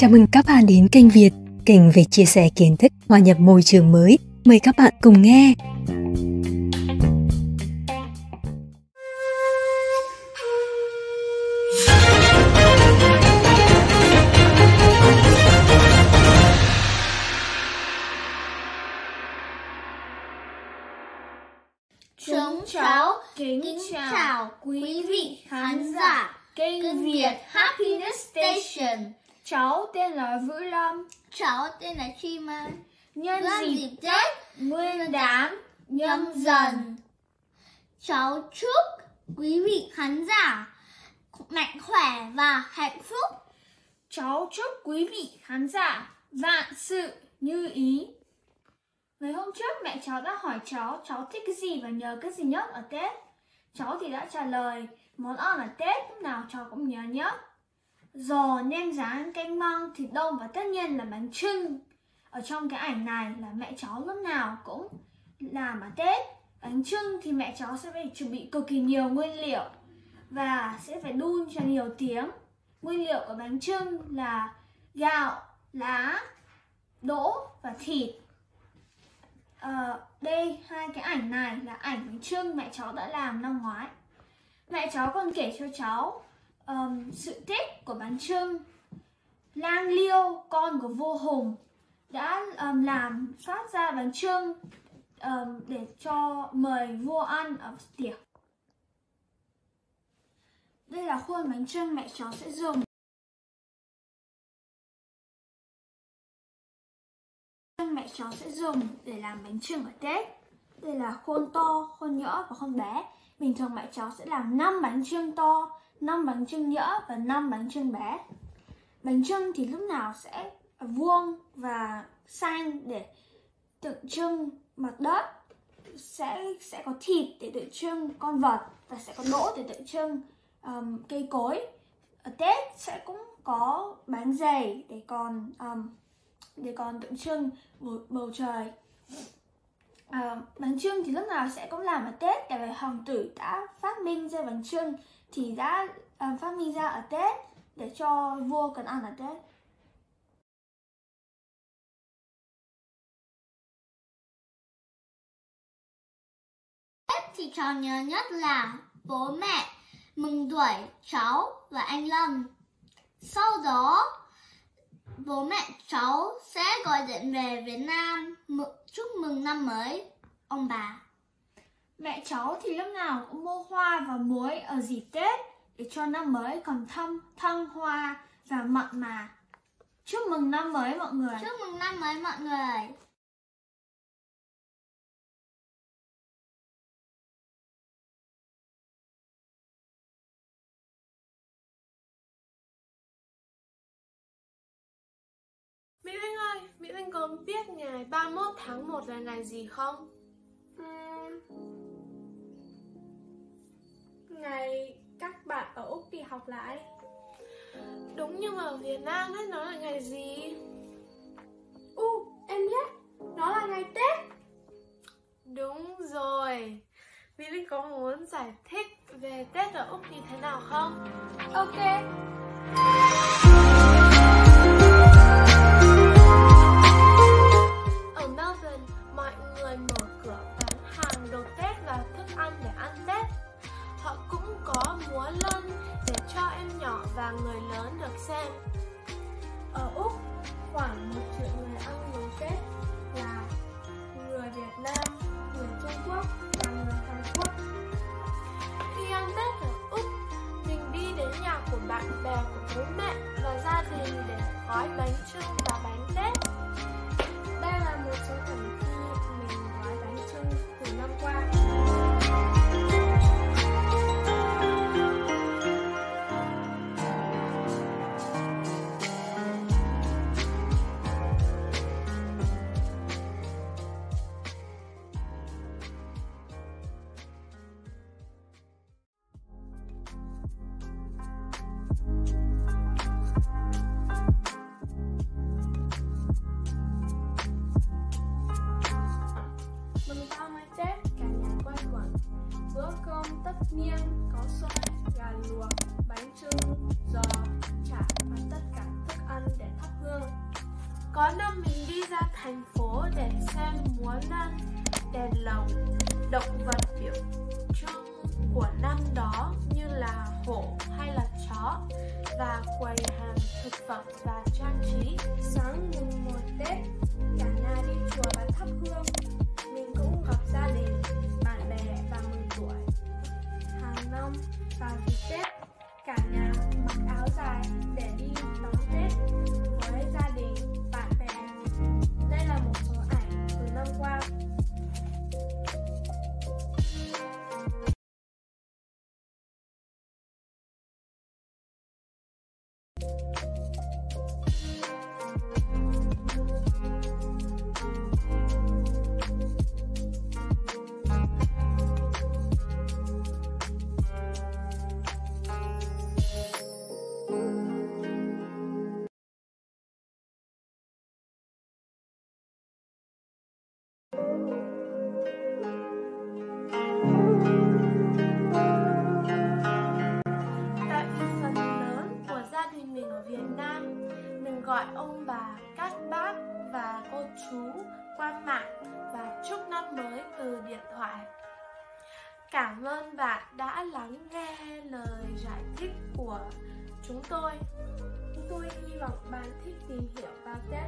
Chào mừng các bạn đến kênh Việt, kênh về chia sẻ kiến thức hòa nhập môi trường mới. Mời các bạn cùng nghe. Chúng cháu kính, kính chào quý vị khán giả kênh Việt Happiness Station. Cháu tên là Vũ Lâm. Cháu tên là Chi Mai. Nhân dịp dịp Tết Nguyên đán nhâm dần. Cháu chúc quý vị khán giả mạnh khỏe và hạnh phúc. cháu chúc quý vị khán giả vạn sự như ý. Ngày hôm trước mẹ cháu đã hỏi cháu cháu thích cái gì và nhớ cái gì nhất ở Tết. Cháu thì đã trả lời món ăn ở Tết lúc nào cháu cũng nhớ nhất. Giò, nem rán, canh măng, thịt đông và tất nhiên là bánh trưng. Ở trong cái ảnh này là mẹ cháu lúc nào cũng làm ở Tết. Bánh trưng thì mẹ cháu sẽ phải chuẩn bị cực kỳ nhiều nguyên liệu và sẽ phải đun cho nhiều tiếng. Nguyên liệu của bánh trưng là gạo, lá, đỗ và thịt. à, đây hai cái ảnh này là ảnh bánh trưng mẹ cháu đã làm năm ngoái. Mẹ cháu còn kể cho cháu um, sự tích của bánh trưng. Lang Liêu, con của vua Hùng, đã um, làm phát ra bánh trưng um, để cho mời vua ăn ở tiệc. Đây là khuôn bánh trưng mẹ cháu sẽ dùng. Mẹ cháu sẽ dùng để làm bánh trưng ở Tết. Đây là khuôn to, khuôn nhỏ và khuôn bé. Bình thường mẹ cháu sẽ làm 5 bánh trưng to, 5 bánh trưng nhỡ và 5 bánh trưng bé. Bánh trưng thì lúc nào sẽ vuông và xanh để tượng trưng mặt đất. Sẽ sẽ có thịt để tượng trưng con vật và sẽ có đỗ để tượng trưng um, cây cối. Ở tết sẽ cũng có bánh dày để còn um, để còn tượng trưng bầu, bầu trời. Ờ, à, bánh trưng thì lúc nào sẽ cũng làm ở tết tại vì hoàng tử đã phát minh ra bánh trưng thì đã um, phát minh ra ở tết để cho vua cần ăn ở tết Tết thì cháu nhớ nhất là bố mẹ mừng tuổi cháu và anh Lâm. Sau đó bố mẹ cháu sẽ gọi điện về Việt Nam chúc mừng năm mới, ông bà. Mẹ cháu thì lúc nào cũng mua hoa và muối ở dịp Tết để cho năm mới còn thăm, thăng hoa và mặn mà. Chúc mừng năm mới mọi người. Chúc mừng năm mới mọi người. Mỹ Linh có biết ngày 31 tháng 1 là ngày gì không? Ừm, Ngày các bạn ở Úc đi học lại Đúng nhưng mà ở Việt Nam ấy nó là ngày gì? U, em biết, nó là ngày Tết Đúng rồi Mỹ Linh có muốn giải thích về Tết ở Úc như thế nào không? Ok cho em nhỏ và người lớn được xem. Ở Úc, khoảng một triệu người ăn mừng Tết là người Việt Nam, người Trung Quốc và người Hàn Quốc. Khi ăn Tết ở Úc, mình đi đến nhà của bạn bè của bố mẹ và gia đình để gói bánh trưng và bánh Tết. Đây là một số cảnh khi mình gói bánh trưng từ năm qua. tất niên có xoài gà luộc, bánh trưng, giò, chả và tất cả thức ăn để thắp hương. Có năm mình đi ra thành phố để xem múa lân đèn lồng, động vật biểu trưng của năm đó như là hổ hay là chó và quầy hàng thực phẩm và trang trí. Sáng mùng một gọi ông bà, các bác và cô chú qua mạng và chúc năm mới từ điện thoại. Cảm ơn bạn đã lắng nghe lời giải thích của chúng tôi. Chúng tôi hy vọng bạn thích tìm hiểu vào Tết